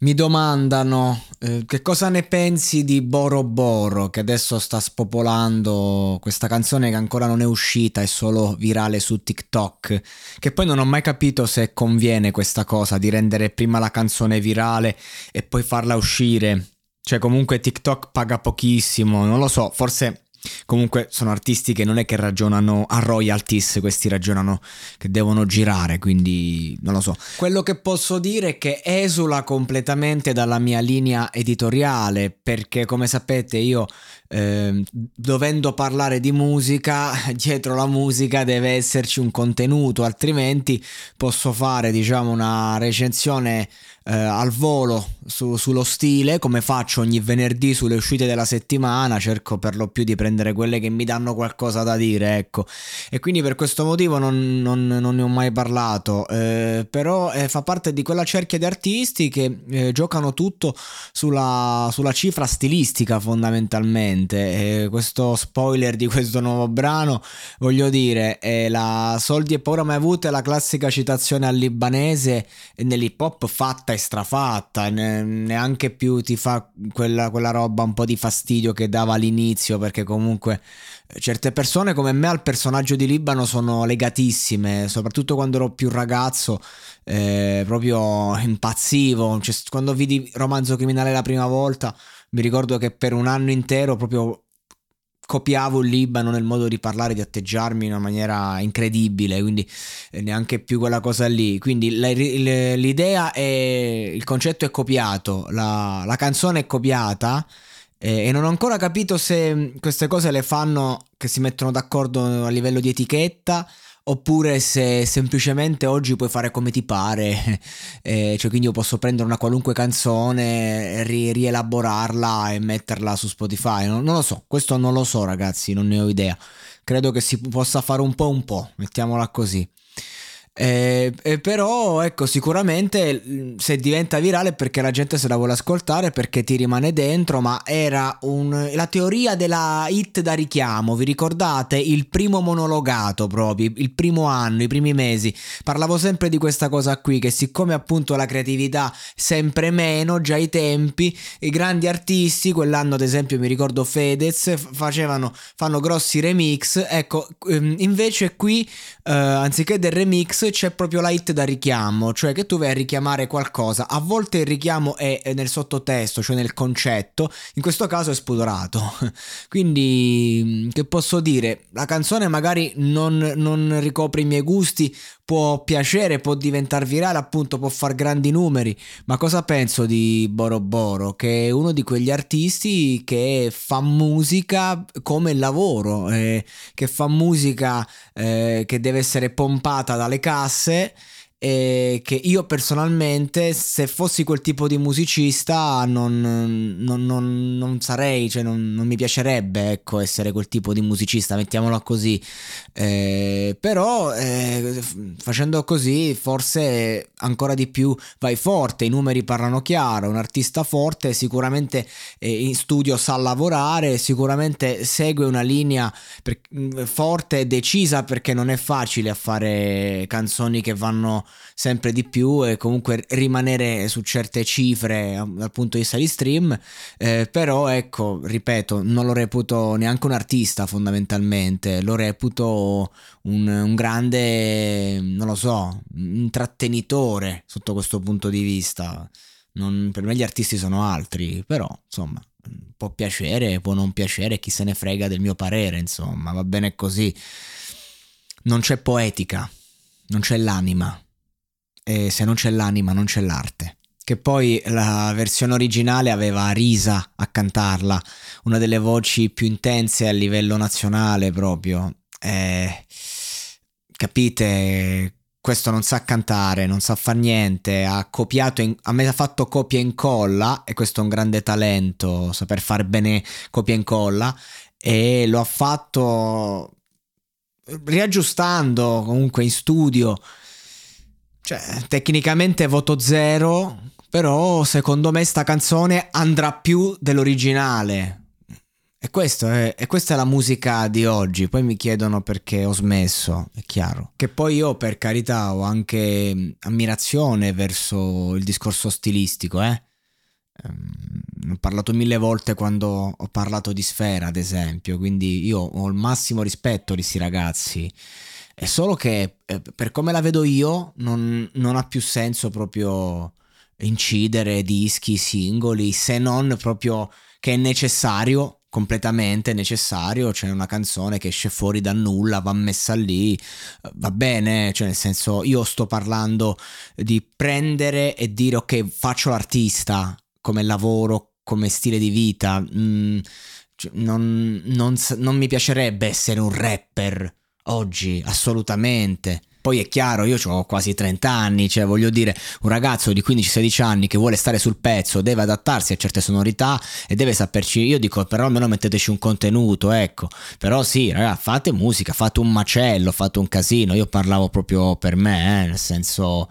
Mi domandano eh, che cosa ne pensi di Boro Boro che adesso sta spopolando questa canzone che ancora non è uscita, è solo virale su TikTok, che poi non ho mai capito se conviene questa cosa di rendere prima la canzone virale e poi farla uscire. Cioè comunque TikTok paga pochissimo, non lo so, forse Comunque sono artisti che non è che ragionano a royalties, questi ragionano che devono girare, quindi non lo so. Quello che posso dire è che esula completamente dalla mia linea editoriale, perché come sapete io eh, dovendo parlare di musica, dietro la musica deve esserci un contenuto, altrimenti posso fare diciamo una recensione eh, al volo su, sullo stile, come faccio ogni venerdì sulle uscite della settimana, cerco per lo più di prendere quelle che mi danno qualcosa da dire, ecco. E quindi per questo motivo non, non, non ne ho mai parlato, eh, però eh, fa parte di quella cerchia di artisti che eh, giocano tutto sulla, sulla cifra stilistica fondamentalmente. E questo spoiler di questo nuovo brano, voglio dire, è la soldi e paura mai avute, la classica citazione al libanese nell'hip hop fatta strafatta, neanche più ti fa quella, quella roba un po' di fastidio che dava all'inizio, perché comunque eh, certe persone come me al personaggio di Libano sono legatissime, soprattutto quando ero più ragazzo, eh, proprio impazzivo, cioè, quando vidi Romanzo Criminale la prima volta, mi ricordo che per un anno intero proprio copiavo il Libano nel modo di parlare, di atteggiarmi in una maniera incredibile, quindi eh, neanche più quella cosa lì. Quindi l'idea è, il concetto è copiato, la, la canzone è copiata eh, e non ho ancora capito se queste cose le fanno, che si mettono d'accordo a livello di etichetta oppure se semplicemente oggi puoi fare come ti pare, eh, cioè quindi io posso prendere una qualunque canzone, ri- rielaborarla e metterla su Spotify, non, non, lo so, questo non lo so ragazzi, non ne ho idea, credo che si possa fare un po' un po', mettiamola così. Eh, eh, però ecco sicuramente se diventa virale perché la gente se la vuole ascoltare perché ti rimane dentro ma era un, la teoria della hit da richiamo vi ricordate? Il primo monologato proprio il primo anno i primi mesi. Parlavo sempre di questa cosa qui che siccome appunto la creatività sempre meno già ai tempi i grandi artisti quell'anno ad esempio mi ricordo Fedez facevano fanno grossi remix ecco ehm, invece qui eh, anziché del remix c'è proprio la hit da richiamo, cioè che tu vai a richiamare qualcosa. A volte il richiamo è nel sottotesto, cioè nel concetto, in questo caso è spudorato. Quindi, mm, che posso dire? La canzone magari non, non ricopre i miei gusti, può piacere, può diventare virale, appunto, può far grandi numeri. Ma cosa penso di Boro Boro? Che è uno di quegli artisti che fa musica come lavoro, eh, che fa musica eh, che deve essere pompata dalle case e che io personalmente se fossi quel tipo di musicista non, non, non, non sarei, cioè non, mi piacerebbe ecco, essere quel tipo di musicista, mettiamola così, eh, però eh, facendo così forse ancora di più vai forte, i numeri parlano chiaro, un artista forte sicuramente eh, in studio sa lavorare, sicuramente segue una linea per, forte e decisa perché non è facile a fare canzoni che vanno sempre di più e comunque rimanere su certe cifre dal punto di vista di stream, eh, però ecco, ripeto, non lo reputo neanche un artista fondamentalmente, lo reputo un, un grande, non lo so, intrattenitore sotto questo punto di vista. Non, per me gli artisti sono altri, però insomma può piacere, può non piacere, chi se ne frega del mio parere, insomma, va bene così. Non c'è poetica, non c'è l'anima, e se non c'è l'anima non c'è l'arte. Che poi la versione originale aveva Risa a cantarla, una delle voci più intense a livello nazionale proprio. Eh, capite? Questo non sa cantare, non sa far niente, ha copiato, in, a me ha fatto copia e incolla e questo è un grande talento, saper fare bene copia e incolla e lo ha fatto riaggiustando comunque in studio cioè, tecnicamente voto zero, però secondo me sta canzone andrà più dell'originale. E, è, e, questa è la musica di oggi. Poi mi chiedono perché ho smesso, è chiaro. Che poi io, per carità, ho anche ammirazione verso il discorso stilistico, eh. Um, ho parlato mille volte quando ho parlato di Sfera, ad esempio, quindi io ho il massimo rispetto di questi ragazzi. È solo che eh, per come la vedo io non, non ha più senso proprio incidere dischi, singoli, se non proprio che è necessario completamente necessario, c'è una canzone che esce fuori da nulla, va messa lì, va bene, cioè nel senso io sto parlando di prendere e dire ok faccio l'artista come lavoro, come stile di vita, mm, cioè, non, non, non mi piacerebbe essere un rapper oggi, assolutamente. Poi è chiaro, io ho quasi 30 anni, cioè voglio dire, un ragazzo di 15-16 anni che vuole stare sul pezzo deve adattarsi a certe sonorità e deve saperci, io dico però almeno metteteci un contenuto, ecco. Però sì, ragazzi, fate musica, fate un macello, fate un casino, io parlavo proprio per me, eh, nel senso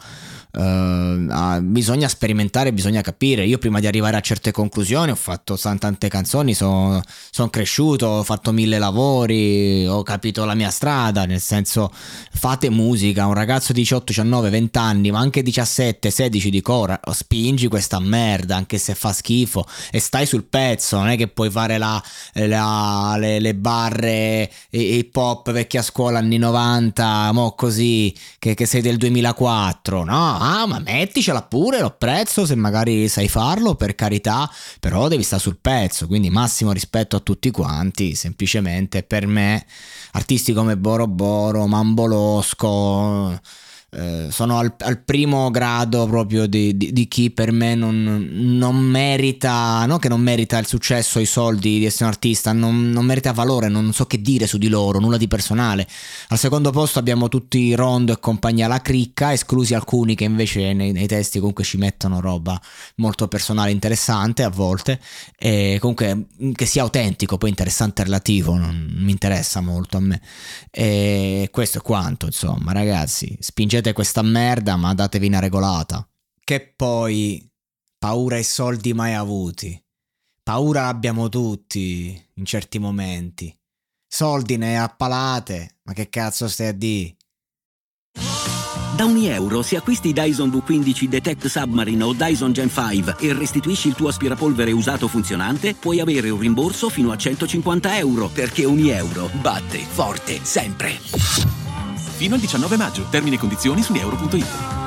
Uh, bisogna sperimentare, bisogna capire. Io prima di arrivare a certe conclusioni ho fatto tante canzoni, sono son cresciuto, ho fatto mille lavori, ho capito la mia strada, nel senso fate musica, un ragazzo di 18, 19, 20 anni, ma anche 17, 16 di cora, spingi questa merda anche se fa schifo e stai sul pezzo, non è che puoi fare la, la, le, le, barre hip hop vecchia scuola anni 90, mo così, che, che sei del 2004, no? Ah ma metticela pure, lo apprezzo se magari sai farlo, per carità, però devi stare sul pezzo, quindi massimo rispetto a tutti quanti, semplicemente per me artisti come Boro Boro, Mambolosco eh, sono al, al, primo grado proprio di, di, di chi per me non, non, merita, non che non merita il successo, i soldi di essere un artista, non, non, merita valore, non so che dire su di loro, nulla di personale. Al secondo posto abbiamo tutti Rondo e compagnia La Cricca, esclusi alcuni che invece nei, nei testi comunque ci mettono roba molto personale, interessante a volte, e comunque che sia autentico, poi interessante relativo, non mi interessa molto a me. E questo è quanto, insomma, ragazzi, spingete spingete questa merda, ma datevi una regolata. Che poi paura e soldi mai avuti. Paura abbiamo tutti in certi momenti. Soldi ne appalate, ma che cazzo stai a di? Da ogni euro, se acquisti Dyson V15 Detect Submarine o Dyson Gen 5 e restituisci il tuo aspirapolvere usato funzionante, puoi avere un rimborso fino a 150 euro, perché ogni euro batte forte sempre. Fino al 19 maggio. Termini e condizioni su euro.it.